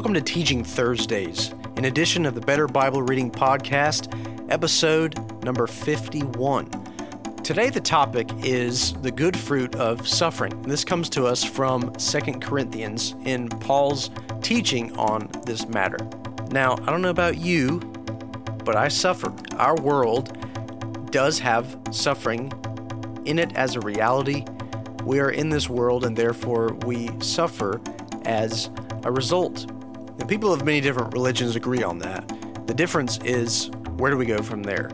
Welcome to Teaching Thursdays, an edition of the Better Bible Reading Podcast, episode number 51. Today, the topic is the good fruit of suffering. This comes to us from 2 Corinthians in Paul's teaching on this matter. Now, I don't know about you, but I suffer. Our world does have suffering in it as a reality. We are in this world, and therefore we suffer as a result. And people of many different religions agree on that. The difference is where do we go from there?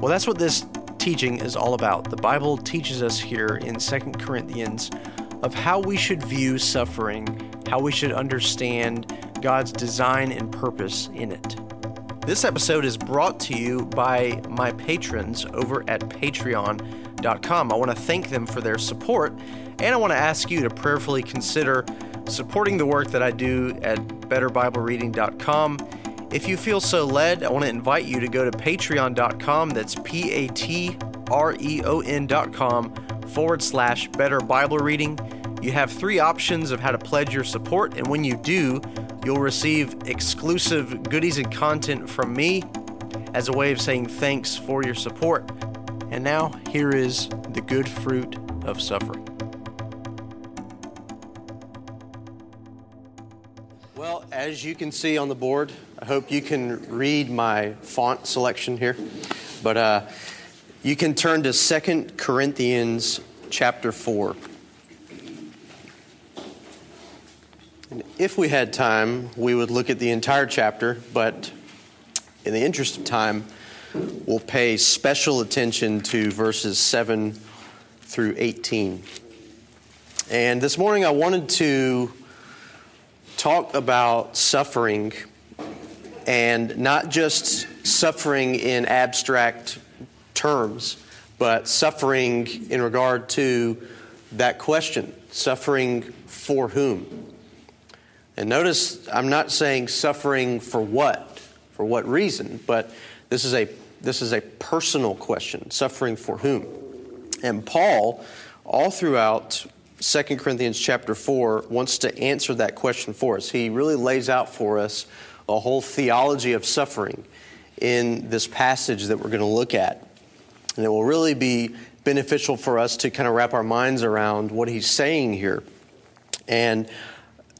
Well, that's what this teaching is all about. The Bible teaches us here in 2 Corinthians of how we should view suffering, how we should understand God's design and purpose in it. This episode is brought to you by my patrons over at patreon.com. I want to thank them for their support, and I want to ask you to prayerfully consider supporting the work that I do at betterbiblereading.com. If you feel so led, I want to invite you to go to patreon.com. That's P A T R E O N.com forward slash better Bible reading. You have three options of how to pledge your support, and when you do, you'll receive exclusive goodies and content from me as a way of saying thanks for your support. And now, here is the good fruit of suffering. As you can see on the board, I hope you can read my font selection here. But uh, you can turn to Second Corinthians chapter 4. And if we had time, we would look at the entire chapter, but in the interest of time, we'll pay special attention to verses 7 through 18. And this morning I wanted to talk about suffering and not just suffering in abstract terms, but suffering in regard to that question suffering for whom? And notice I'm not saying suffering for what, for what reason, but this is a this is a personal question, suffering for whom? And Paul all throughout 2 Corinthians chapter 4 wants to answer that question for us. He really lays out for us a whole theology of suffering in this passage that we're going to look at. And it will really be beneficial for us to kind of wrap our minds around what he's saying here. And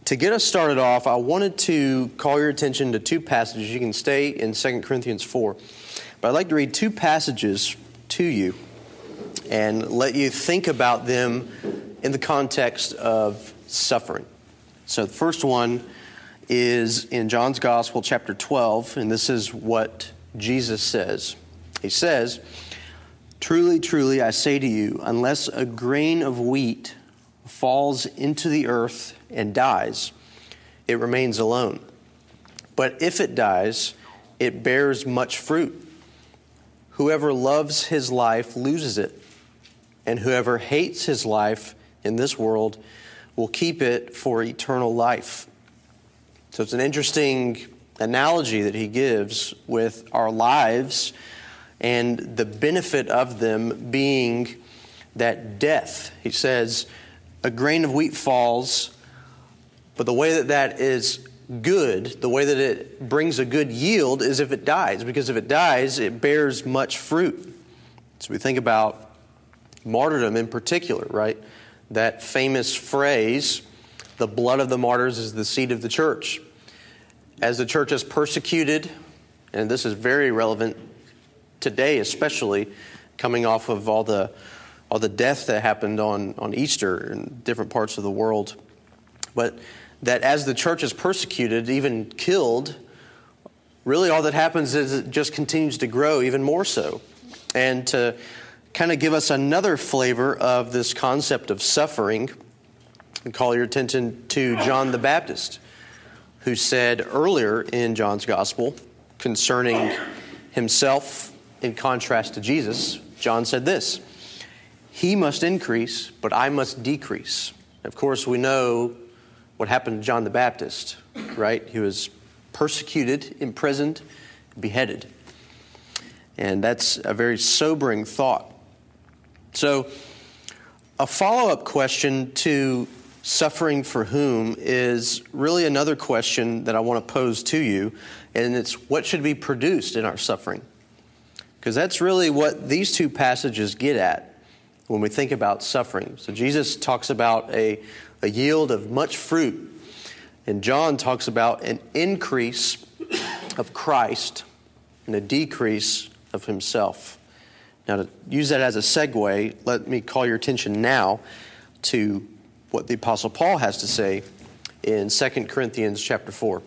to get us started off, I wanted to call your attention to two passages. You can stay in 2 Corinthians 4. But I'd like to read two passages to you and let you think about them in the context of suffering. So the first one is in John's Gospel, chapter 12, and this is what Jesus says. He says, Truly, truly, I say to you, unless a grain of wheat falls into the earth and dies, it remains alone. But if it dies, it bears much fruit. Whoever loves his life loses it, and whoever hates his life in this world will keep it for eternal life. So it's an interesting analogy that he gives with our lives and the benefit of them being that death. He says, a grain of wheat falls, but the way that that is good, the way that it brings a good yield is if it dies, because if it dies, it bears much fruit. So we think about martyrdom in particular, right? That famous phrase, the blood of the martyrs is the seed of the church. As the church is persecuted, and this is very relevant today, especially coming off of all the all the death that happened on, on Easter in different parts of the world. But that as the church is persecuted, even killed, really all that happens is it just continues to grow even more so. And to kind of give us another flavor of this concept of suffering, and call your attention to John the Baptist, who said earlier in John's gospel concerning himself in contrast to Jesus, John said this He must increase, but I must decrease. Of course, we know what happened to John the Baptist, right? He was persecuted, imprisoned, beheaded. And that's a very sobering thought. So, a follow up question to suffering for whom is really another question that I want to pose to you, and it's what should be produced in our suffering? Because that's really what these two passages get at when we think about suffering. So Jesus talks about a, a yield of much fruit, and John talks about an increase of Christ and a decrease of himself. Now, to use that as a segue, let me call your attention now to what the Apostle Paul has to say in 2 Corinthians chapter 4.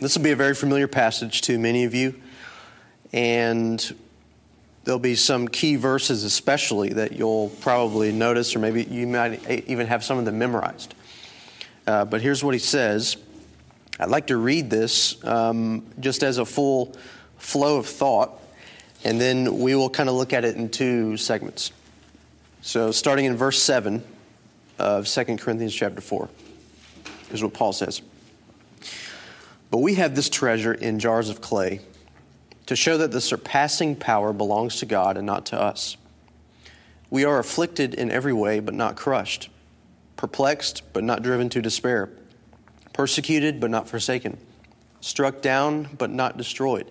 This will be a very familiar passage to many of you, and there'll be some key verses, especially, that you'll probably notice, or maybe you might even have some of them memorized. Uh, but here's what he says. I'd like to read this um, just as a full flow of thought, and then we will kind of look at it in two segments. So, starting in verse 7 of 2 Corinthians chapter 4, is what Paul says. But we have this treasure in jars of clay to show that the surpassing power belongs to God and not to us. We are afflicted in every way, but not crushed, perplexed, but not driven to despair, persecuted, but not forsaken, struck down, but not destroyed,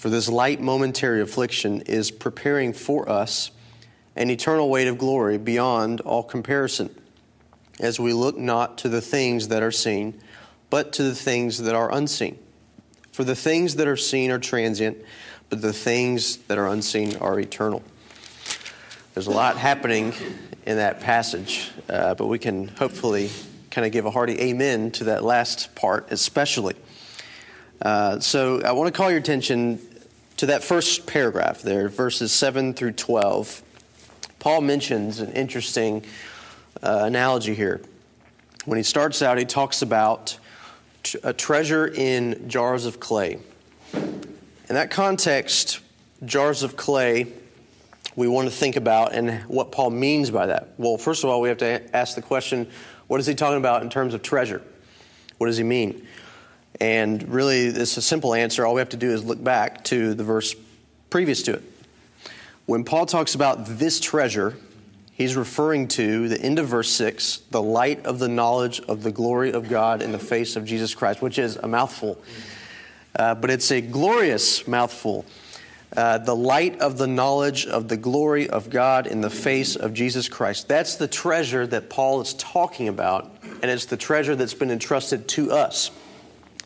For this light momentary affliction is preparing for us an eternal weight of glory beyond all comparison, as we look not to the things that are seen, but to the things that are unseen. For the things that are seen are transient, but the things that are unseen are eternal. There's a lot happening in that passage, uh, but we can hopefully kind of give a hearty amen to that last part, especially. Uh, so I want to call your attention to that first paragraph there, verses 7 through 12. Paul mentions an interesting uh, analogy here. When he starts out, he talks about t- a treasure in jars of clay. In that context, jars of clay, we want to think about and what Paul means by that. Well, first of all, we have to ask the question what is he talking about in terms of treasure? What does he mean? And really, it's a simple answer. All we have to do is look back to the verse previous to it. When Paul talks about this treasure, he's referring to the end of verse 6, the light of the knowledge of the glory of God in the face of Jesus Christ, which is a mouthful. Uh, but it's a glorious mouthful. Uh, the light of the knowledge of the glory of God in the face of Jesus Christ. That's the treasure that Paul is talking about, and it's the treasure that's been entrusted to us.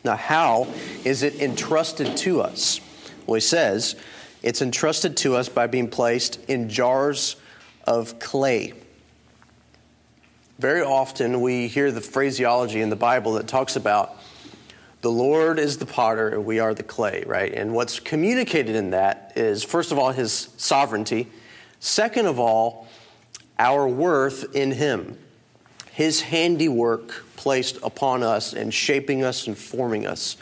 Now, how is it entrusted to us? Well, he says it's entrusted to us by being placed in jars of clay. Very often we hear the phraseology in the Bible that talks about the Lord is the potter and we are the clay, right? And what's communicated in that is, first of all, his sovereignty. Second of all, our worth in him, his handiwork placed upon us and shaping us and forming us.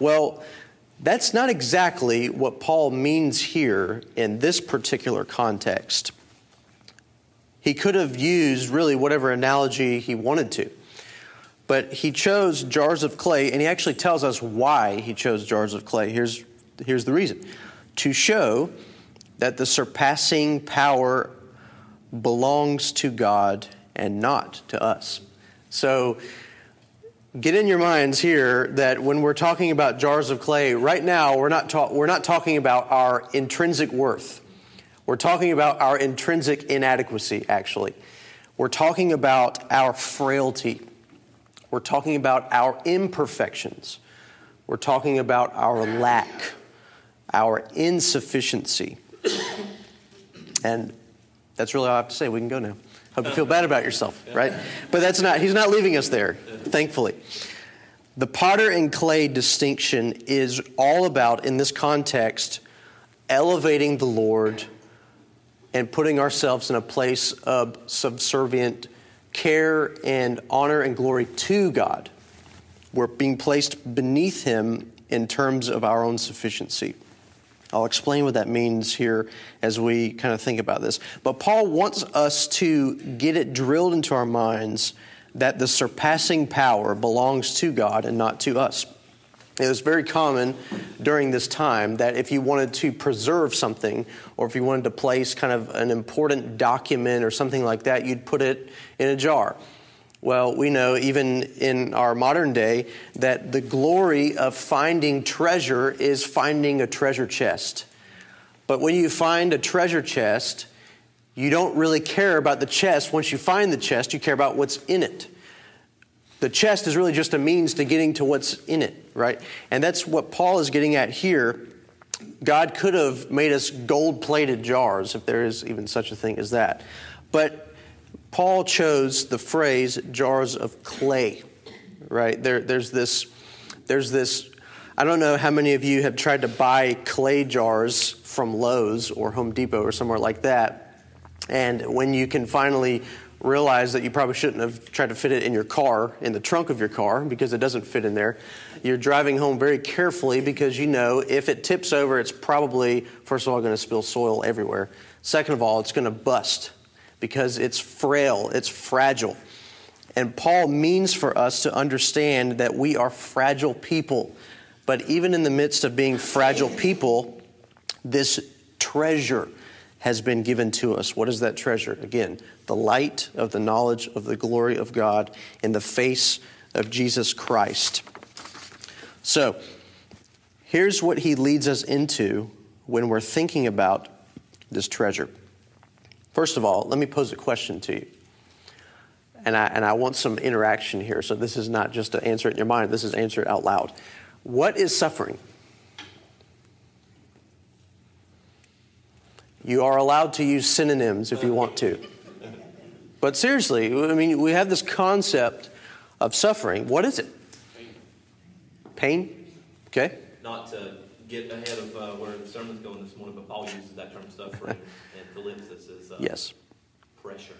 Well, that's not exactly what Paul means here in this particular context. He could have used really whatever analogy he wanted to. But he chose jars of clay, and he actually tells us why he chose jars of clay. Here's, here's the reason to show that the surpassing power belongs to God and not to us. So get in your minds here that when we're talking about jars of clay, right now we're not, ta- we're not talking about our intrinsic worth. We're talking about our intrinsic inadequacy, actually. We're talking about our frailty. We're talking about our imperfections. We're talking about our lack, our insufficiency. And that's really all I have to say. We can go now. Hope you feel bad about yourself, right? But that's not, he's not leaving us there, thankfully. The potter and clay distinction is all about, in this context, elevating the Lord and putting ourselves in a place of subservient care and honor and glory to God. We're being placed beneath Him in terms of our own sufficiency. I'll explain what that means here as we kind of think about this. But Paul wants us to get it drilled into our minds that the surpassing power belongs to God and not to us. It was very common during this time that if you wanted to preserve something or if you wanted to place kind of an important document or something like that, you'd put it in a jar. Well, we know even in our modern day that the glory of finding treasure is finding a treasure chest. But when you find a treasure chest, you don't really care about the chest. Once you find the chest, you care about what's in it. The chest is really just a means to getting to what's in it, right? And that's what Paul is getting at here. God could have made us gold plated jars, if there is even such a thing as that. But Paul chose the phrase jars of clay, right? There, there's this, there's this, I don't know how many of you have tried to buy clay jars from Lowe's or Home Depot or somewhere like that. And when you can finally realize that you probably shouldn't have tried to fit it in your car, in the trunk of your car, because it doesn't fit in there. You're driving home very carefully because you know if it tips over, it's probably, first of all, going to spill soil everywhere. Second of all, it's going to bust because it's frail, it's fragile. And Paul means for us to understand that we are fragile people. But even in the midst of being fragile people, this treasure has been given to us. What is that treasure? Again, the light of the knowledge of the glory of God in the face of Jesus Christ. So, here's what he leads us into when we're thinking about this treasure. First of all, let me pose a question to you. And I, and I want some interaction here. So, this is not just to answer it in your mind, this is answer it out loud. What is suffering? You are allowed to use synonyms if you want to. But seriously, I mean, we have this concept of suffering. What is it? Pain? Okay. Not to get ahead of uh, where the sermon's going this morning, but Paul uses that term suffering and Philippians is uh, Yes. pressure,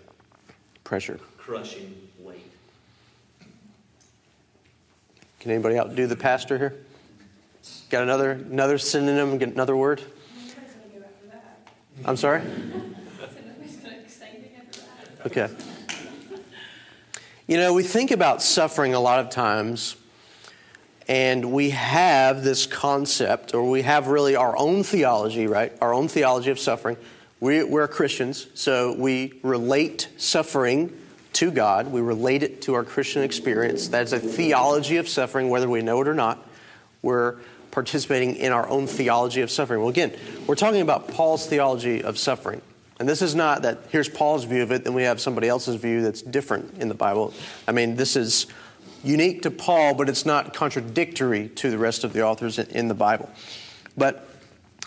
Pressure. crushing weight. Can anybody outdo the pastor here? Got another another synonym, get another word? I'm sorry? Okay. You know, we think about suffering a lot of times, and we have this concept, or we have really our own theology, right? Our own theology of suffering. We, we're Christians, so we relate suffering to God. We relate it to our Christian experience. That's a theology of suffering, whether we know it or not. We're participating in our own theology of suffering. Well, again, we're talking about Paul's theology of suffering. And this is not that here's Paul's view of it, then we have somebody else's view that's different in the Bible. I mean, this is unique to Paul, but it's not contradictory to the rest of the authors in the Bible. But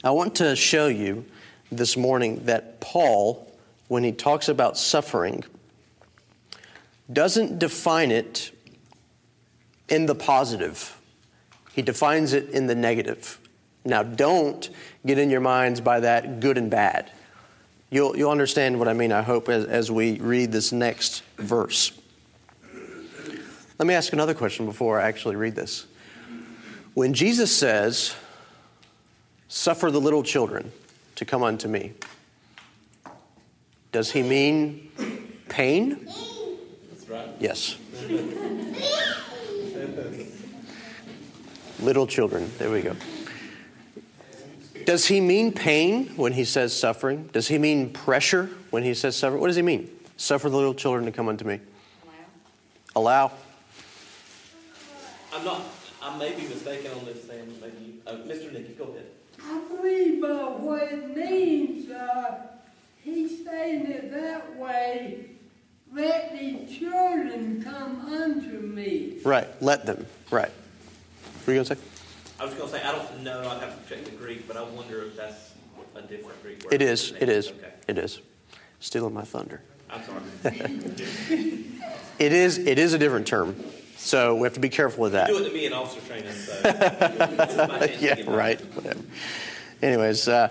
I want to show you this morning that Paul, when he talks about suffering, doesn't define it in the positive. He defines it in the negative. Now, don't get in your minds by that good and bad. You'll, you'll understand what I mean, I hope, as, as we read this next verse. Let me ask another question before I actually read this. When Jesus says, Suffer the little children to come unto me, does he mean pain? That's right. Yes. Little children. There we go. Does he mean pain when he says suffering? Does he mean pressure when he says suffering? What does he mean? Suffer the little children to come unto me. Allow. I'm not, I may be mistaken on this, Sam, maybe, uh, Mr. Nicky, go ahead. I believe uh, what it means, uh, he's saying it that way, let the children come unto me. me. Right. Let them. Right. What are you going to say? I was going to say, I don't know, I'd have to check the Greek, but I wonder if that's a different Greek word. It is. It is. Okay. It is. Stealing my thunder. I'm sorry. It is. It is a different term. So we have to be careful with that. Do it to me in officer training, so. this is my chance to yeah, right. Whatever. Anyways, uh,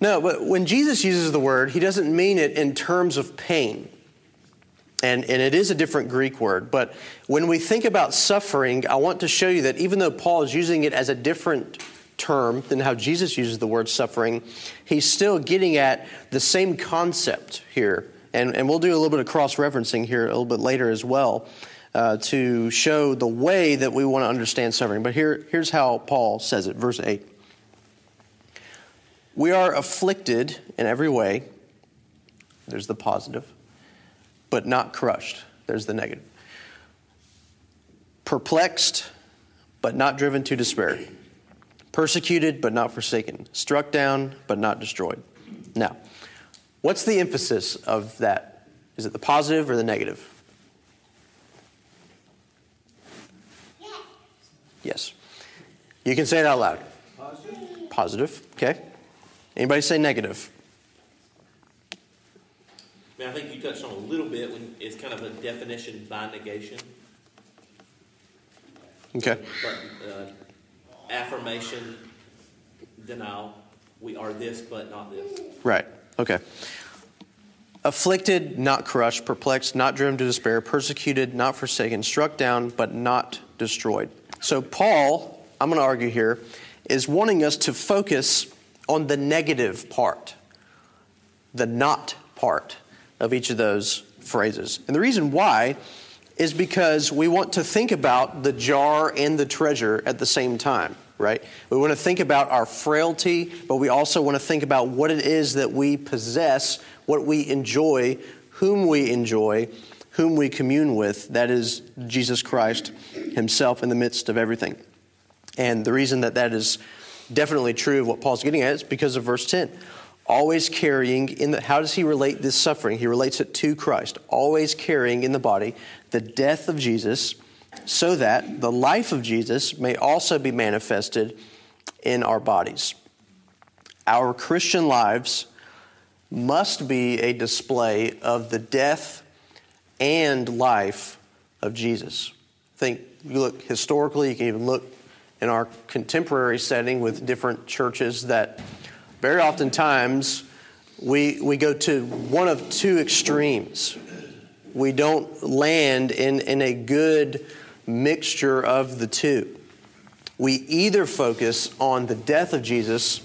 no, but when Jesus uses the word, he doesn't mean it in terms of pain. And, and it is a different Greek word. But when we think about suffering, I want to show you that even though Paul is using it as a different term than how Jesus uses the word suffering, he's still getting at the same concept here. And, and we'll do a little bit of cross referencing here a little bit later as well uh, to show the way that we want to understand suffering. But here, here's how Paul says it, verse 8. We are afflicted in every way. There's the positive but not crushed. There's the negative. Perplexed, but not driven to despair. Persecuted, but not forsaken. Struck down, but not destroyed. Now, what's the emphasis of that? Is it the positive or the negative? Yes. You can say it out loud. Positive. Positive, okay. Anybody say negative? I mean, I think you touched on a little bit when it's kind of a definition by negation, Okay. but uh, affirmation, denial. We are this, but not this. Right. Okay. Afflicted, not crushed, perplexed, not driven to despair, persecuted, not forsaken, struck down, but not destroyed. So, Paul, I'm going to argue here, is wanting us to focus on the negative part, the not part of each of those phrases. And the reason why is because we want to think about the jar and the treasure at the same time, right? We want to think about our frailty, but we also want to think about what it is that we possess, what we enjoy, whom we enjoy, whom we commune with. That is Jesus Christ Himself in the midst of everything. And the reason that that is definitely true of what Paul's getting at is because of verse 10 always carrying in the how does he relate this suffering he relates it to christ always carrying in the body the death of jesus so that the life of jesus may also be manifested in our bodies our christian lives must be a display of the death and life of jesus think you look historically you can even look in our contemporary setting with different churches that very oftentimes we, we go to one of two extremes. We don't land in, in a good mixture of the two. We either focus on the death of Jesus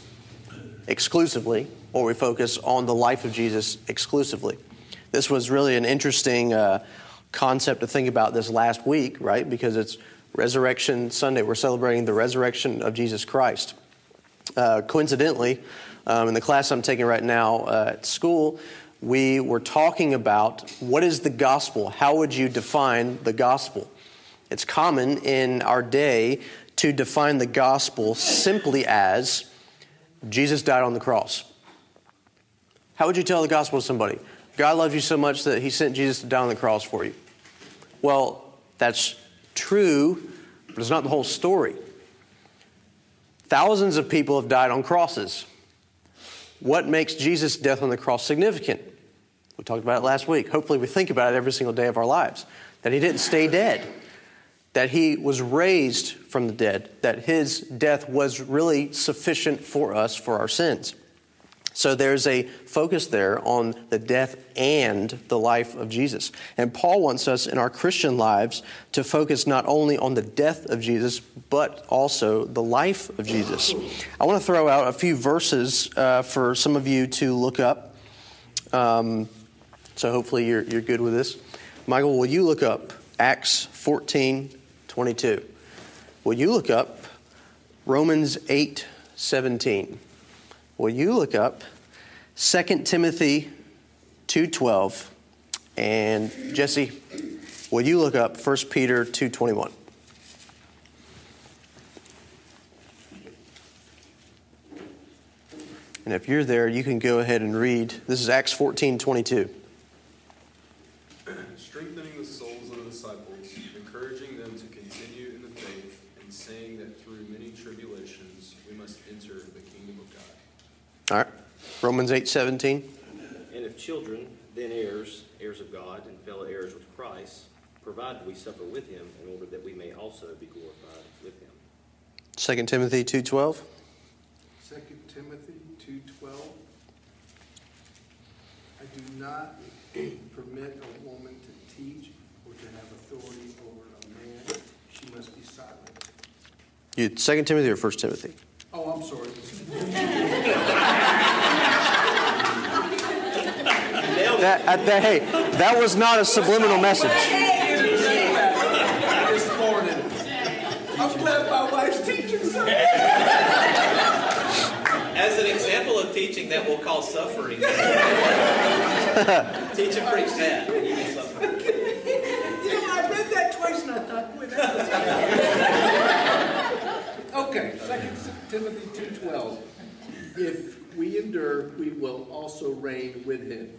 exclusively, or we focus on the life of Jesus exclusively. This was really an interesting uh, concept to think about this last week, right? Because it's Resurrection Sunday. We're celebrating the resurrection of Jesus Christ. Uh, coincidentally, um, in the class I'm taking right now uh, at school, we were talking about what is the gospel? How would you define the gospel? It's common in our day to define the gospel simply as Jesus died on the cross. How would you tell the gospel to somebody? God loves you so much that he sent Jesus to die on the cross for you. Well, that's true, but it's not the whole story. Thousands of people have died on crosses. What makes Jesus' death on the cross significant? We talked about it last week. Hopefully, we think about it every single day of our lives. That he didn't stay dead, that he was raised from the dead, that his death was really sufficient for us for our sins. So there's a focus there on the death and the life of Jesus. And Paul wants us in our Christian lives to focus not only on the death of Jesus, but also the life of Jesus. I want to throw out a few verses uh, for some of you to look up. Um, so hopefully you're, you're good with this. Michael, will you look up Acts 14 22? Will you look up Romans 8 17? Well, you look up 2 Timothy 2:12 and Jesse, will you look up 1 Peter 2:21? And if you're there, you can go ahead and read. This is Acts 14 22. All right. Romans 8 17. And if children, then heirs, heirs of God, and fellow heirs with Christ, provided we suffer with him, in order that we may also be glorified with him. 2 Timothy 2 12. 2 Timothy 2.12 I do not permit a woman to teach or to have authority over a man. She must be silent. You 2 Timothy or 1 Timothy? Oh, I'm sorry. That, uh, that, hey, that was not a subliminal message. This morning. I'm glad my wife's teaching something. As an example of teaching that will cause suffering, teach and preach that. You can suffer. You know, I read that twice and I thought, boy, that was Okay, Second Timothy two twelve. If we endure, we will also reign with him.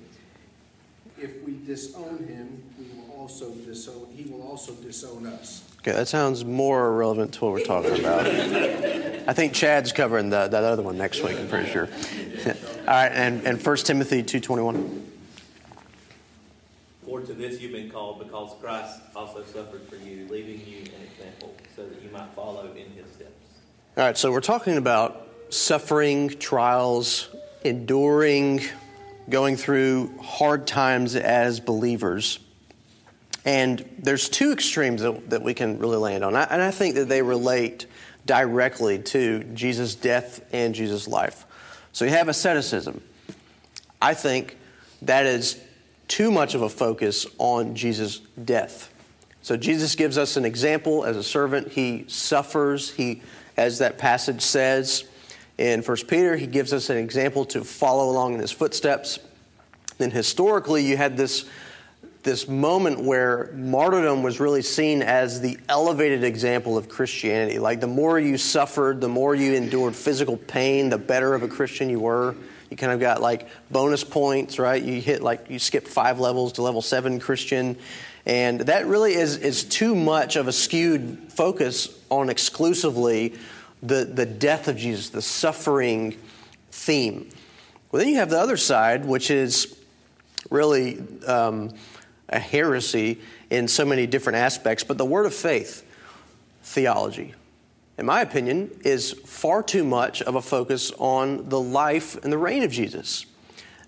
If we disown him, we will also disown, he will also disown us. Okay, that sounds more relevant to what we're talking about. I think Chad's covering the, that other one next week, I'm pretty sure. All right, and, and 1 Timothy 2.21. For to this you've been called, because Christ also suffered for you, leaving you an example, so that you might follow in his steps. All right, so we're talking about suffering, trials, enduring, going through hard times as believers. And there's two extremes that, that we can really land on. And I think that they relate directly to Jesus' death and Jesus' life. So you have asceticism. I think that is too much of a focus on Jesus' death. So Jesus gives us an example as a servant. He suffers. He, as that passage says in 1 Peter, he gives us an example to follow along in his footsteps. Then historically, you had this, this moment where martyrdom was really seen as the elevated example of Christianity. Like the more you suffered, the more you endured physical pain, the better of a Christian you were. You kind of got like bonus points, right? You hit like, you skip five levels to level seven Christian. And that really is, is too much of a skewed focus on exclusively the, the death of Jesus, the suffering theme. Well, then you have the other side, which is really um, a heresy in so many different aspects, but the word of faith theology, in my opinion, is far too much of a focus on the life and the reign of Jesus.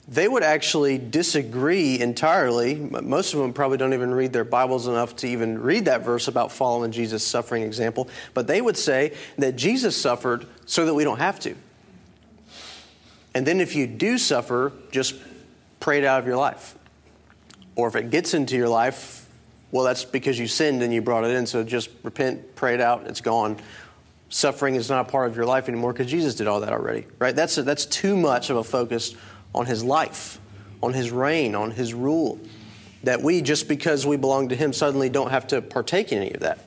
They would actually disagree entirely. Most of them probably don't even read their Bibles enough to even read that verse about following Jesus' suffering example. But they would say that Jesus suffered so that we don't have to. And then if you do suffer, just pray it out of your life. Or if it gets into your life, well, that's because you sinned and you brought it in. So just repent, pray it out, it's gone. Suffering is not a part of your life anymore because Jesus did all that already, right? That's, a, that's too much of a focus on his life, on his reign, on his rule, that we, just because we belong to him, suddenly don't have to partake in any of that.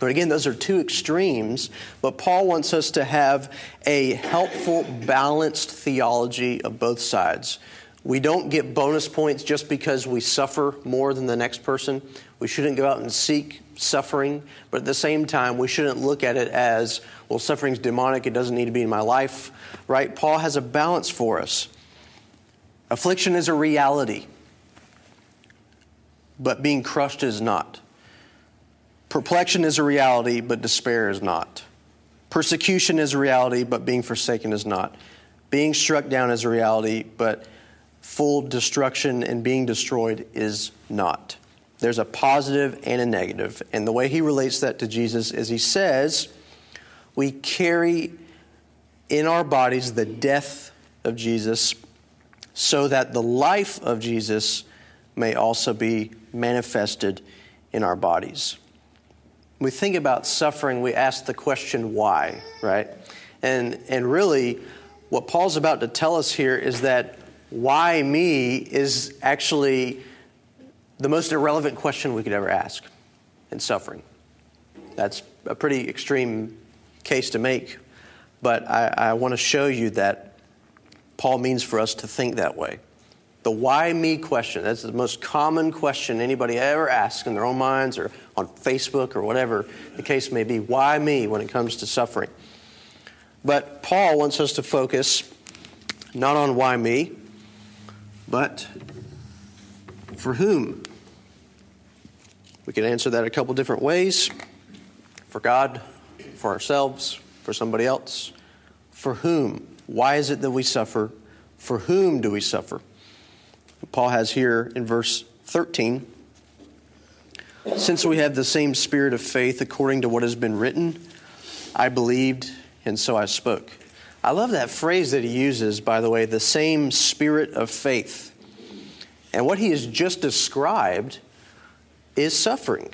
But again, those are two extremes, but Paul wants us to have a helpful, balanced theology of both sides. We don't get bonus points just because we suffer more than the next person. We shouldn't go out and seek suffering, but at the same time, we shouldn't look at it as, well, suffering's demonic, it doesn't need to be in my life, right? Paul has a balance for us. Affliction is a reality, but being crushed is not. Perplexion is a reality, but despair is not. Persecution is a reality, but being forsaken is not. Being struck down is a reality, but full destruction and being destroyed is not. There's a positive and a negative. And the way he relates that to Jesus is he says, We carry in our bodies the death of Jesus so that the life of Jesus may also be manifested in our bodies. When we think about suffering, we ask the question, why, right? And, and really, what Paul's about to tell us here is that why me is actually the most irrelevant question we could ever ask in suffering. That's a pretty extreme case to make, but I, I want to show you that Paul means for us to think that way. The why me question. That's the most common question anybody ever asks in their own minds or on Facebook or whatever the case may be. Why me when it comes to suffering? But Paul wants us to focus not on why me, but for whom? We can answer that a couple different ways for God, for ourselves, for somebody else. For whom? Why is it that we suffer? For whom do we suffer? Paul has here in verse 13 Since we have the same spirit of faith according to what has been written, I believed and so I spoke. I love that phrase that he uses, by the way, the same spirit of faith. And what he has just described is suffering.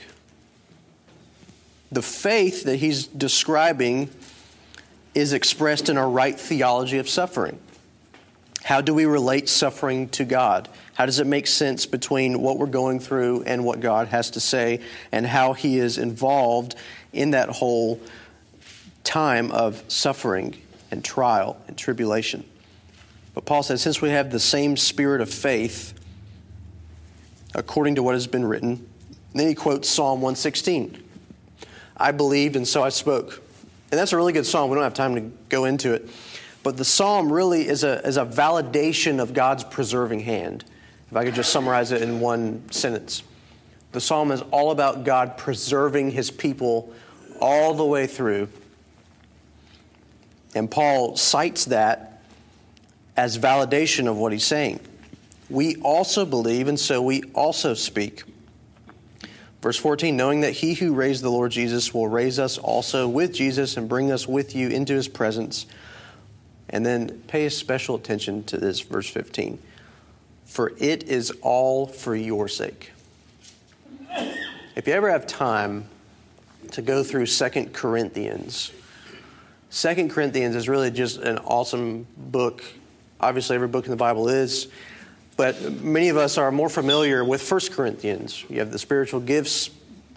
The faith that he's describing is expressed in our right theology of suffering. How do we relate suffering to God? How does it make sense between what we're going through and what God has to say, and how He is involved in that whole time of suffering and trial and tribulation? But Paul says, since we have the same spirit of faith, according to what has been written, then he quotes Psalm 116 I believed and so I spoke. And that's a really good psalm. We don't have time to go into it. But the psalm really is a, is a validation of God's preserving hand. If I could just summarize it in one sentence. The psalm is all about God preserving his people all the way through. And Paul cites that as validation of what he's saying. We also believe, and so we also speak. Verse 14, knowing that he who raised the Lord Jesus will raise us also with Jesus and bring us with you into his presence. And then pay special attention to this, verse 15. For it is all for your sake. If you ever have time to go through Second Corinthians, Second Corinthians is really just an awesome book. Obviously, every book in the Bible is. But many of us are more familiar with 1 Corinthians. You have the spiritual gifts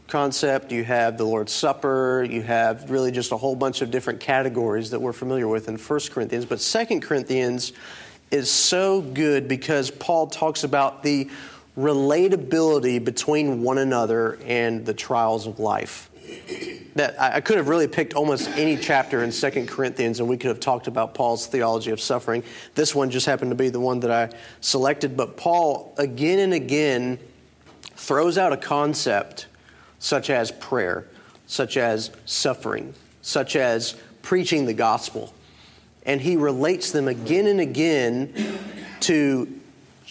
concept, you have the Lord's Supper, you have really just a whole bunch of different categories that we're familiar with in 1 Corinthians. But 2 Corinthians is so good because Paul talks about the relatability between one another and the trials of life that I could have really picked almost any chapter in Second Corinthians and we could have talked about Paul's theology of suffering. This one just happened to be the one that I selected. But Paul, again and again, throws out a concept such as prayer, such as suffering, such as preaching the gospel. And he relates them again and again to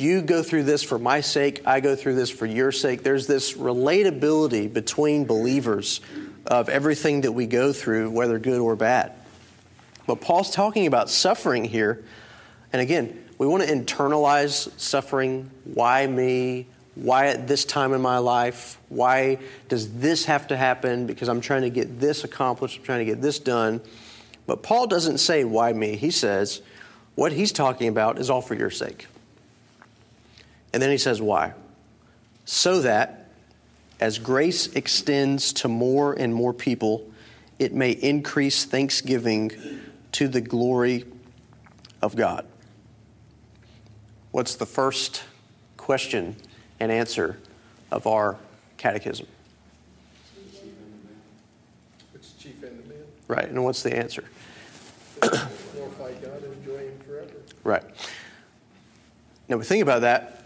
you go through this for my sake, I go through this for your sake. There's this relatability between believers of everything that we go through, whether good or bad. But Paul's talking about suffering here. And again, we want to internalize suffering. Why me? Why at this time in my life? Why does this have to happen? Because I'm trying to get this accomplished, I'm trying to get this done. But Paul doesn't say, Why me? He says, What he's talking about is all for your sake. And then he says, Why? So that as grace extends to more and more people, it may increase thanksgiving to the glory of God. What's the first question and answer of our catechism? Which chief end of man? Right, and what's the answer? Glorify God and enjoy Him forever. Right. Now, we think about that.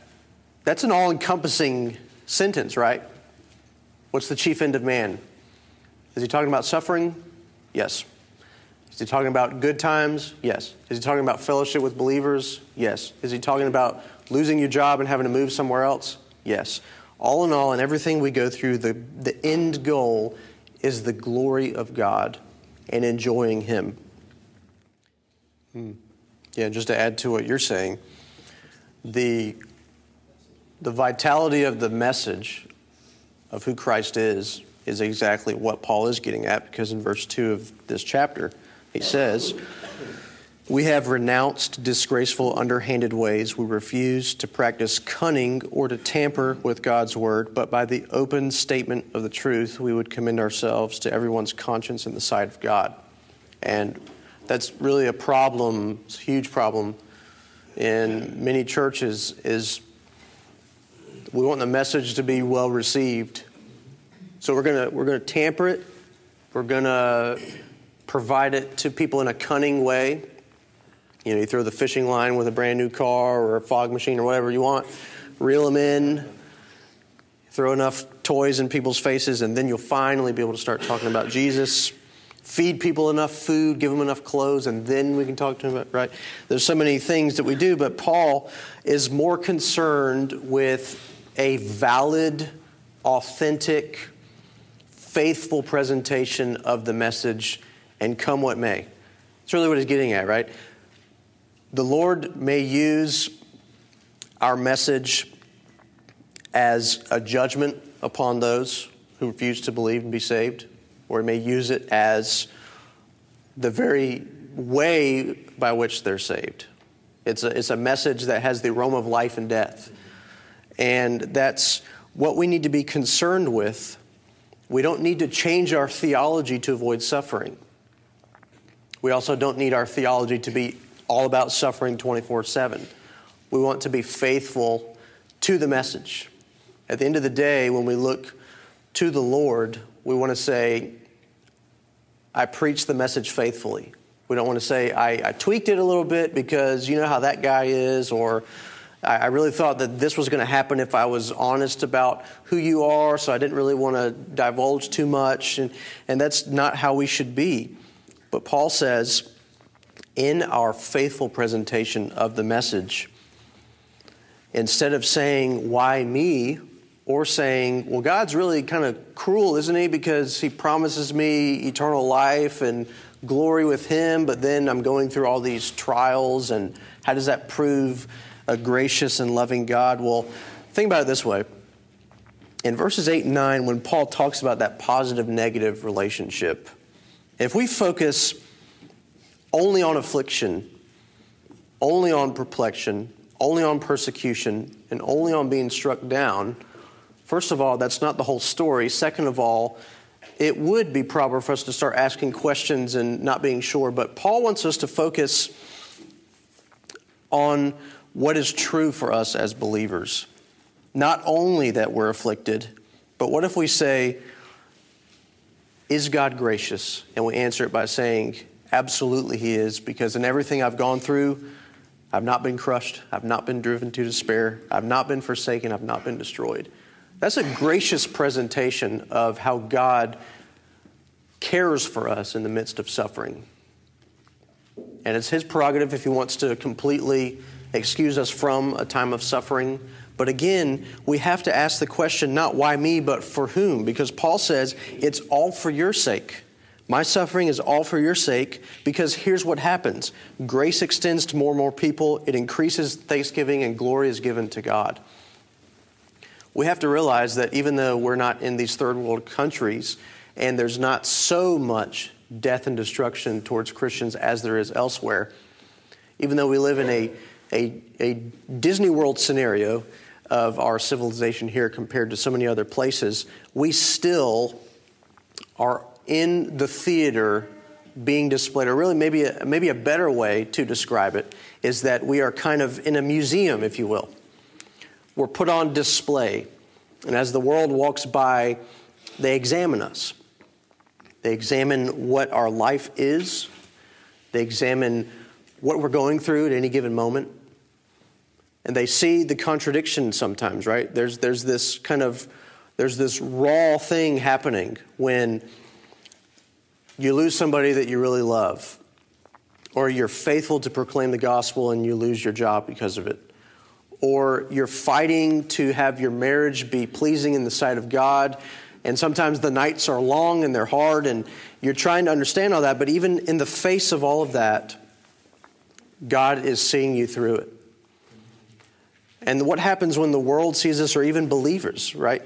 That's an all encompassing sentence, right? What's the chief end of man? Is he talking about suffering? Yes. Is he talking about good times? Yes. Is he talking about fellowship with believers? Yes. Is he talking about losing your job and having to move somewhere else? Yes. All in all, in everything we go through, the, the end goal is the glory of God and enjoying Him. Hmm. Yeah, just to add to what you're saying, the, the vitality of the message of who Christ is is exactly what Paul is getting at because in verse 2 of this chapter, he says, We have renounced disgraceful, underhanded ways. We refuse to practice cunning or to tamper with God's word, but by the open statement of the truth, we would commend ourselves to everyone's conscience in the sight of God. And that's really a problem, a huge problem in many churches is we want the message to be well received. So we're going to we're going to tamper it. We're going to provide it to people in a cunning way. You know, you throw the fishing line with a brand new car or a fog machine or whatever you want, reel them in, throw enough toys in people's faces, and then you'll finally be able to start talking about Jesus. Feed people enough food, give them enough clothes, and then we can talk to them about, right? There's so many things that we do, but Paul is more concerned with a valid, authentic, faithful presentation of the message and come what may. That's really what he's getting at, right? The Lord may use our message as a judgment upon those who refuse to believe and be saved, or he may use it as the very way by which they're saved. It's a, it's a message that has the aroma of life and death. And that's what we need to be concerned with. We don't need to change our theology to avoid suffering. We also don't need our theology to be all about suffering 24 7. We want to be faithful to the message. At the end of the day, when we look to the Lord, we want to say, I preach the message faithfully. We don't want to say, I, I tweaked it a little bit because you know how that guy is, or I really thought that this was going to happen if I was honest about who you are, so I didn't really want to divulge too much. And, and that's not how we should be. But Paul says, in our faithful presentation of the message, instead of saying, Why me? or saying, Well, God's really kind of cruel, isn't he? Because he promises me eternal life and glory with him, but then I'm going through all these trials, and how does that prove a gracious and loving God? Well, think about it this way. In verses 8 and 9, when Paul talks about that positive negative relationship, if we focus only on affliction, only on perplexion, only on persecution, and only on being struck down, first of all, that's not the whole story. Second of all, it would be proper for us to start asking questions and not being sure. But Paul wants us to focus on what is true for us as believers. Not only that we're afflicted, but what if we say, Is God gracious? And we answer it by saying, Absolutely, He is, because in everything I've gone through, I've not been crushed, I've not been driven to despair, I've not been forsaken, I've not been destroyed. That's a gracious presentation of how God cares for us in the midst of suffering. And it's His prerogative if He wants to completely excuse us from a time of suffering. But again, we have to ask the question not why me, but for whom? Because Paul says it's all for your sake. My suffering is all for your sake because here's what happens grace extends to more and more people, it increases thanksgiving, and glory is given to God. We have to realize that even though we're not in these third world countries and there's not so much death and destruction towards Christians as there is elsewhere, even though we live in a a, a Disney World scenario of our civilization here compared to so many other places, we still are in the theater being displayed, or really maybe a, maybe a better way to describe it is that we are kind of in a museum, if you will. We're put on display, and as the world walks by, they examine us. They examine what our life is, they examine what we're going through at any given moment and they see the contradiction sometimes, right? There's, there's this kind of, there's this raw thing happening when you lose somebody that you really love, or you're faithful to proclaim the gospel and you lose your job because of it, or you're fighting to have your marriage be pleasing in the sight of God, and sometimes the nights are long and they're hard, and you're trying to understand all that, but even in the face of all of that, God is seeing you through it. And what happens when the world sees us, or even believers, right?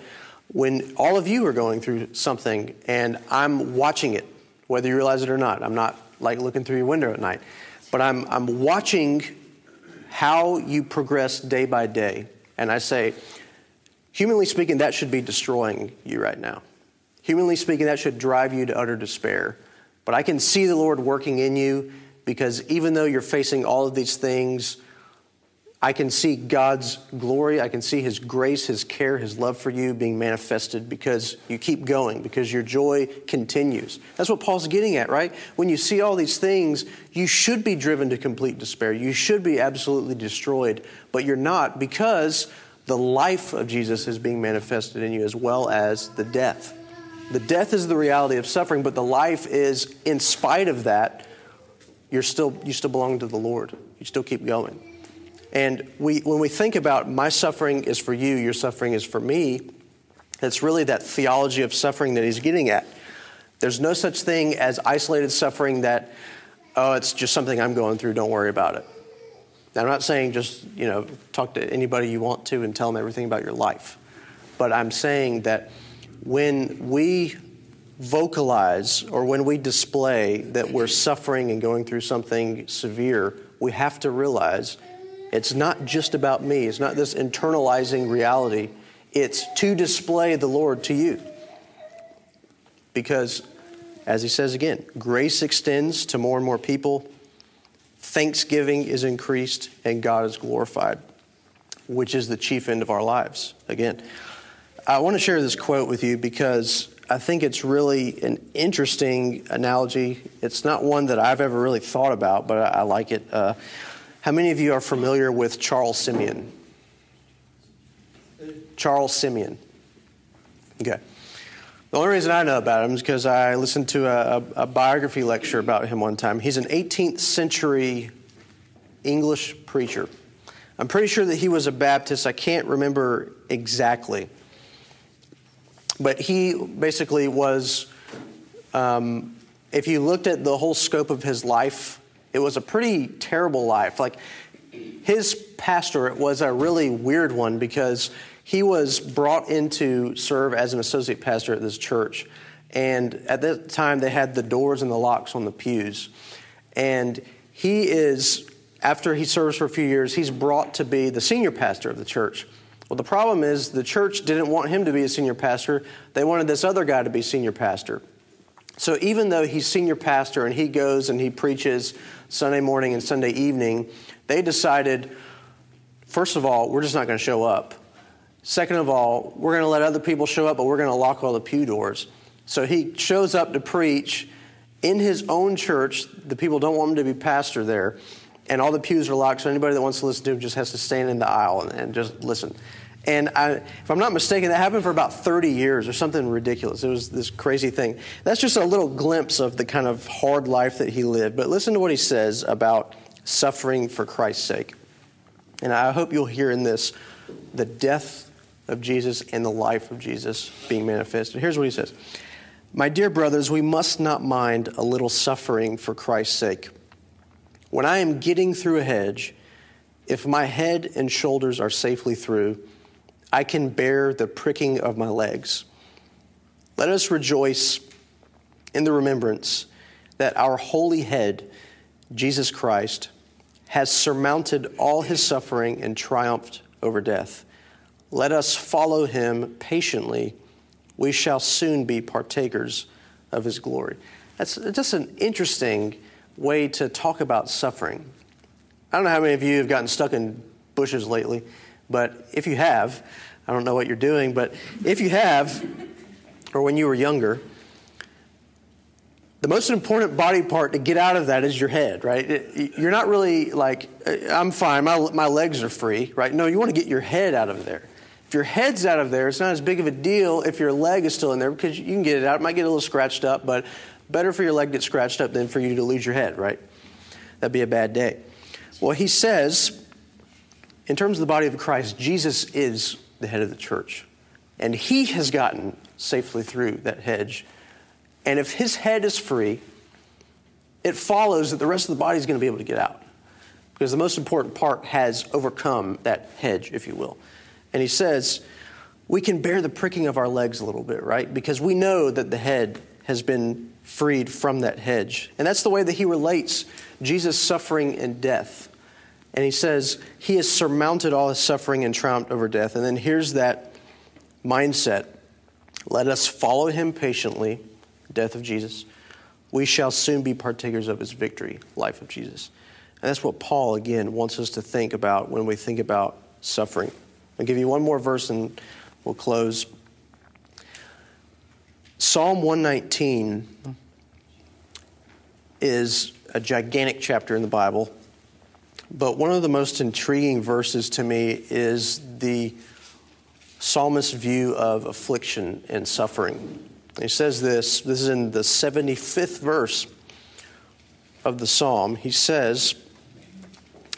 When all of you are going through something and I'm watching it, whether you realize it or not. I'm not like looking through your window at night, but I'm, I'm watching how you progress day by day. And I say, humanly speaking, that should be destroying you right now. Humanly speaking, that should drive you to utter despair. But I can see the Lord working in you because even though you're facing all of these things, I can see God's glory. I can see His grace, His care, His love for you being manifested because you keep going, because your joy continues. That's what Paul's getting at, right? When you see all these things, you should be driven to complete despair. You should be absolutely destroyed, but you're not because the life of Jesus is being manifested in you as well as the death. The death is the reality of suffering, but the life is, in spite of that, you're still, you still belong to the Lord. You still keep going. And we, when we think about my suffering is for you, your suffering is for me, it's really that theology of suffering that he's getting at. There's no such thing as isolated suffering that, oh, it's just something I'm going through, don't worry about it. Now, I'm not saying just, you know, talk to anybody you want to and tell them everything about your life. But I'm saying that when we vocalize or when we display that we're suffering and going through something severe, we have to realize it's not just about me. It's not this internalizing reality. It's to display the Lord to you. Because, as he says again, grace extends to more and more people, thanksgiving is increased, and God is glorified, which is the chief end of our lives. Again, I want to share this quote with you because I think it's really an interesting analogy. It's not one that I've ever really thought about, but I, I like it. Uh, how many of you are familiar with Charles Simeon? Charles Simeon. Okay. The only reason I know about him is because I listened to a, a, biography lecture about him one time. He's an 18th century English preacher. I'm pretty sure that he was a Baptist. I can't remember exactly. But he basically was, um, if you looked at the whole scope of his life, it was a pretty terrible life. Like his pastorate was a really weird one because he was brought in to serve as an associate pastor at this church. And at that time, they had the doors and the locks on the pews. And he is, after he serves for a few years, he's brought to be the senior pastor of the church. Well, the problem is the church didn't want him to be a senior pastor, they wanted this other guy to be senior pastor. So even though he's senior pastor and he goes and he preaches Sunday morning and Sunday evening, they decided, first of all, we're just not going to show up. Second of all, we're going to let other people show up, but we're going to lock all the pew doors. So he shows up to preach in his own church. The people don't want him to be pastor there, and all the pews are locked. So anybody that wants to listen to him just has to stand in the aisle and, and just listen. And I, if I'm not mistaken, that happened for about 30 years or something ridiculous. It was this crazy thing. That's just a little glimpse of the kind of hard life that he lived. But listen to what he says about suffering for Christ's sake. And I hope you'll hear in this the death of Jesus and the life of Jesus being manifested. Here's what he says My dear brothers, we must not mind a little suffering for Christ's sake. When I am getting through a hedge, if my head and shoulders are safely through, I can bear the pricking of my legs. Let us rejoice in the remembrance that our holy head, Jesus Christ, has surmounted all his suffering and triumphed over death. Let us follow him patiently. We shall soon be partakers of his glory. That's just an interesting way to talk about suffering. I don't know how many of you have gotten stuck in bushes lately. But if you have, I don't know what you're doing, but if you have, or when you were younger, the most important body part to get out of that is your head, right? you're not really like, uh, I'm fine, my, my legs are free, right? No, you want to get your head out of there. If your head's out of there, it's not as big of a deal if your leg is still in there because you can get it out. It might get a little scratched up, but better for your leg to get scratched up than for you to lose your head, right? That'd be a bad day. Well, he says in terms of the body of Christ, Jesus is the head of the church. And he has gotten safely through that hedge. And if his head is free, it follows that the rest of the body is going to be able to get out. Because the most important part has overcome that hedge, if you will. And he says, we can bear the pricking of our legs a little bit, right? Because we know that the head has been freed from that hedge. And that's the way that he relates Jesus' suffering and death and he says, He has surmounted all his suffering and triumphed over death. And then here's that mindset let us follow him patiently, death of Jesus. We shall soon be partakers of his victory, life of Jesus. And that's what Paul, again, wants us to think about when we think about suffering. I'll give you one more verse and we'll close. Psalm 119 is a gigantic chapter in the Bible, but one of the most intriguing verses to me is the psalmist's view of affliction and suffering. He says this, this is in the 75th verse of the psalm. He says,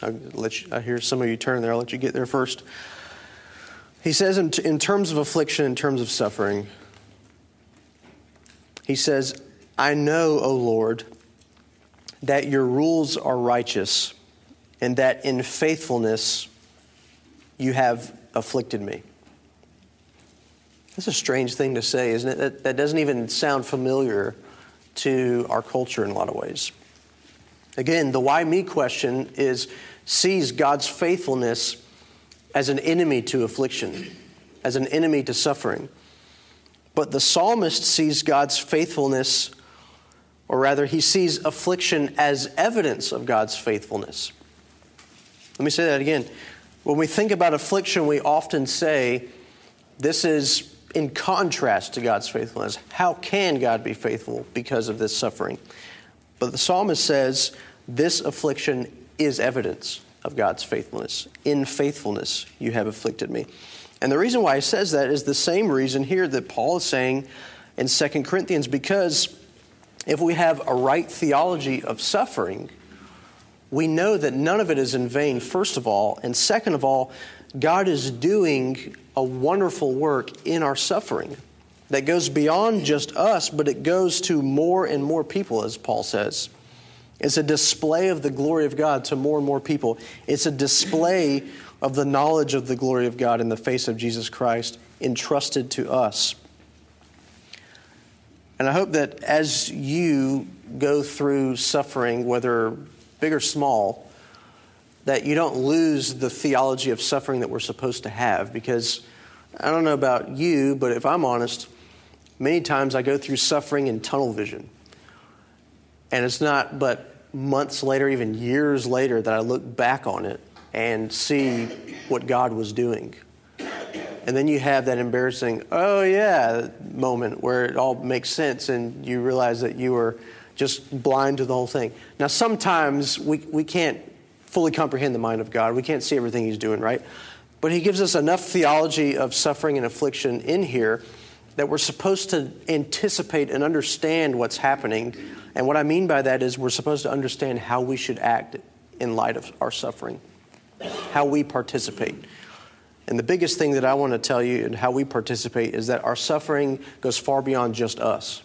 I'll let you, I hear some of you turn there, I'll let you get there first. He says, in, in terms of affliction, in terms of suffering, he says, I know, O Lord, that your rules are righteous, and that in faithfulness you have afflicted me. That's a strange thing to say, isn't it? That, that doesn't even sound familiar to our culture in a lot of ways. Again, the why me question is sees God's faithfulness as an enemy to affliction, as an enemy to suffering. But the psalmist sees God's faithfulness, or rather, he sees affliction as evidence of God's faithfulness. Let me say that again. When we think about affliction, we often say, this is in contrast to God's faithfulness. How can God be faithful because of this suffering? But the psalmist says, this affliction is evidence of God's faithfulness. In faithfulness, you have afflicted me. And the reason why he says that is the same reason here that Paul is saying in 2 Corinthians, because if we have a right theology of suffering, we know that none of it is in vain, first of all. And second of all, God is doing a wonderful work in our suffering that goes beyond just us, but it goes to more and more people, as Paul says. It's a display of the glory of God to more and more people. It's a display of the knowledge of the glory of God in the face of Jesus Christ entrusted to us. And I hope that as you go through suffering, whether big or small, that you don't lose the theology of suffering that we're supposed to have. Because I don't know about you, but if I'm honest, many times I go through suffering in tunnel vision. And it's not but months later, even years later, that I look back on it and see what God was doing. And then you have that embarrassing, oh yeah, moment where it all makes sense and you realize that you were just blind to the whole thing. Now, sometimes we, we can't fully comprehend the mind of God, we can't see everything He's doing, right? But He gives us enough theology of suffering and affliction in here that we're supposed to anticipate and understand what's happening. And what I mean by that is we're supposed to understand how we should act in light of our suffering, how we participate. And the biggest thing that I want to tell you and how we participate is that our suffering goes far beyond just us.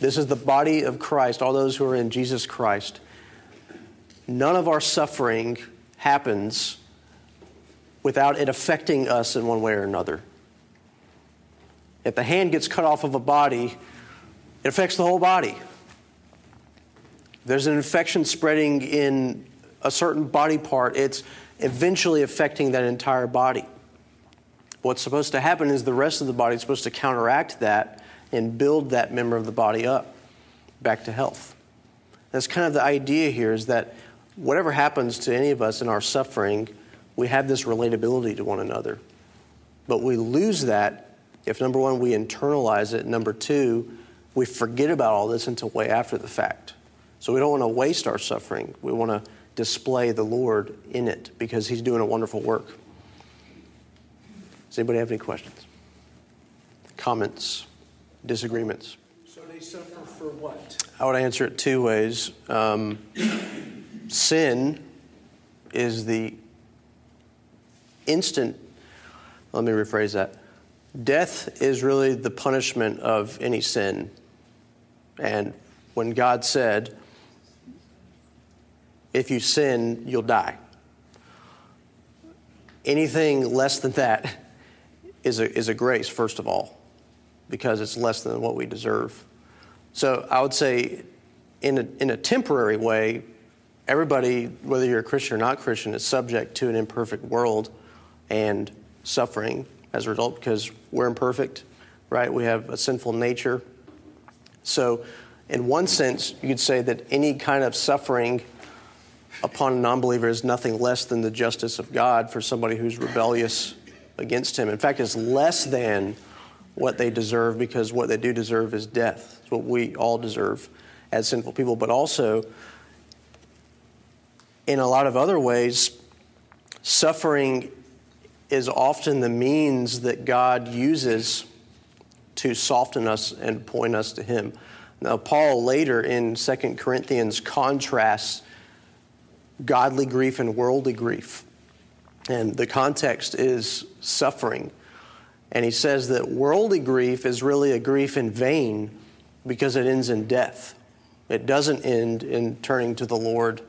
This is the body of Christ, all those who are in Jesus Christ. None of our suffering happens without it affecting us in one way or another. If the hand gets cut off of a body, it affects the whole body. There's an infection spreading in a certain body part, it's eventually affecting that entire body. What's supposed to happen is the rest of the body is supposed to counteract that and build that member of the body up back to health. That's kind of the idea here is that whatever happens to any of us in our suffering, we have this relatability to one another. But we lose that if number one, we internalize it, number two, we forget about all this until way after the fact. So we don't want to waste our suffering. We want to display the Lord in it because He's doing a wonderful work. Does anybody have any questions? Comments? Disagreements? So they suffer for what? I would answer it two ways. Um, sin is the instant, let me rephrase that. Death is really the punishment of any sin. And when God said, if you sin, you'll die, anything less than that is a, is a grace, first of all, because it's less than what we deserve. So I would say, in a, in a temporary way, everybody, whether you're a Christian or not Christian, is subject to an imperfect world and suffering as a result because we're imperfect, right? We have a sinful nature. So in one sense, you could say that any kind of suffering upon a non believer is nothing less than the justice of God for somebody who's rebellious against Him. In fact, it's less than what they deserve because what they do deserve is death. It's what we all deserve as sinful people. But also, in a lot of other ways, suffering is often the means that God uses to soften us and point us to Him. Now, Paul later in 2 Corinthians contrasts godly grief and worldly grief. And the context is suffering. And he says that worldly grief is really a grief in vain because it ends in death. It doesn't end in turning to the Lord,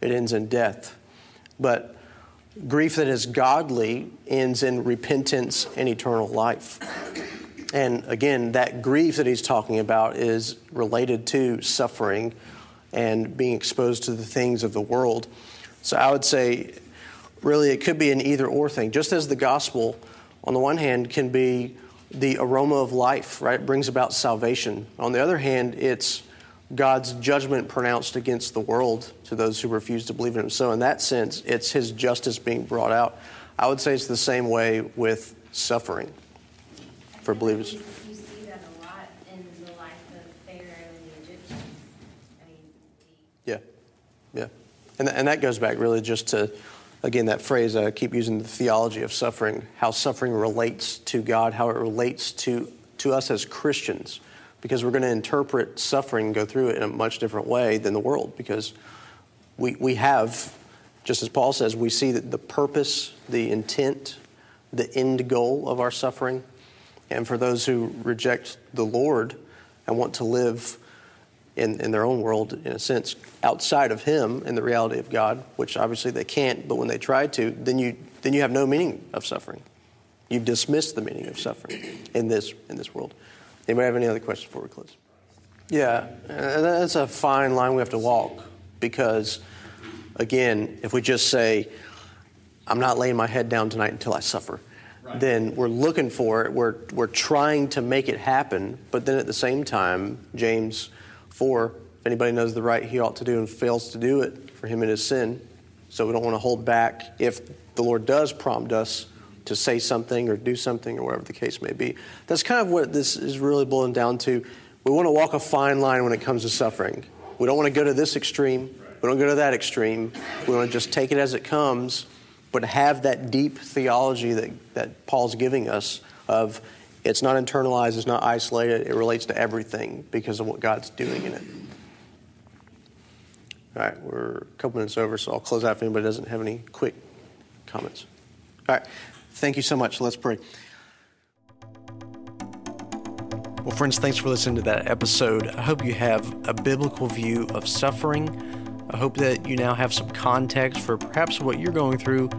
it ends in death. But grief that is godly ends in repentance and eternal life. And again, that grief that he's talking about is related to suffering and being exposed to the things of the world. So I would say, really, it could be an either or thing. Just as the gospel, on the one hand, can be the aroma of life, right? It brings about salvation. On the other hand, it's God's judgment pronounced against the world to those who refuse to believe in Him. So, in that sense, it's His justice being brought out. I would say it's the same way with suffering for believers. You, you see that a lot in the life of Pharaoh and the Egyptians. I mean, the, Yeah, yeah. And, and that goes back really just to, again, that phrase I keep using the theology of suffering, how suffering relates to God, how it relates to, to us as Christians. Because we're going to interpret suffering and go through it in a much different way than the world. Because we, we have, just as Paul says, we see that the purpose, the intent, the end goal of our suffering. And for those who reject the Lord and want to live in, in their own world, in a sense, outside of Him and the reality of God, which obviously they can't, but when they try to, then you, then you have no meaning of suffering. You've dismissed the meaning of suffering in this, in this world. Anybody have any other questions before we close? Yeah, and that's a fine line we have to walk because, again, if we just say, I'm not laying my head down tonight until I suffer, then we're looking for it. We're, we're trying to make it happen. But then at the same time, James 4, if anybody knows the right he ought to do and fails to do it, for him it is sin. So we don't want to hold back if the Lord does prompt us to say something or do something or whatever the case may be. That's kind of what this is really boiling down to. We want to walk a fine line when it comes to suffering. We don't want to go to this extreme. We don't go to that extreme. We want to just take it as it comes but have that deep theology that, that Paul's giving us of it's not internalized, it's not isolated, it relates to everything because of what God's doing in it. All right, we're a couple minutes over, so I'll close out if anybody doesn't have any quick comments. All right, thank you so much. Let's pray. Well, friends, thanks for listening to that episode. I hope you have a biblical view of suffering I hope that you now have some context for perhaps what you're going through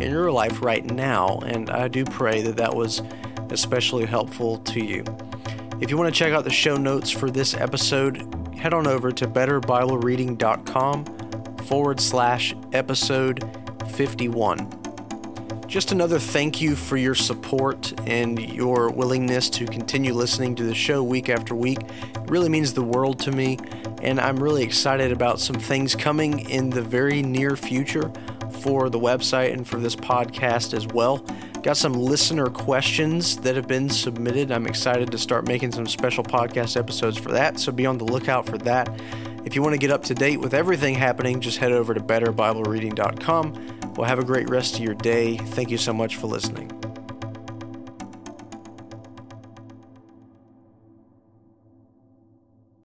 in your life right now, and I do pray that that was especially helpful to you. If you want to check out the show notes for this episode, head on over to betterbiblereading.com forward slash episode 51. Just another thank you for your support and your willingness to continue listening to the show week after week. It really means the world to me, and I'm really excited about some things coming in the very near future for the website and for this podcast as well. Got some listener questions that have been submitted. I'm excited to start making some special podcast episodes for that, so be on the lookout for that. If you want to get up to date with everything happening, just head over to betterbiblereading.com. Well, have a great rest of your day. Thank you so much for listening.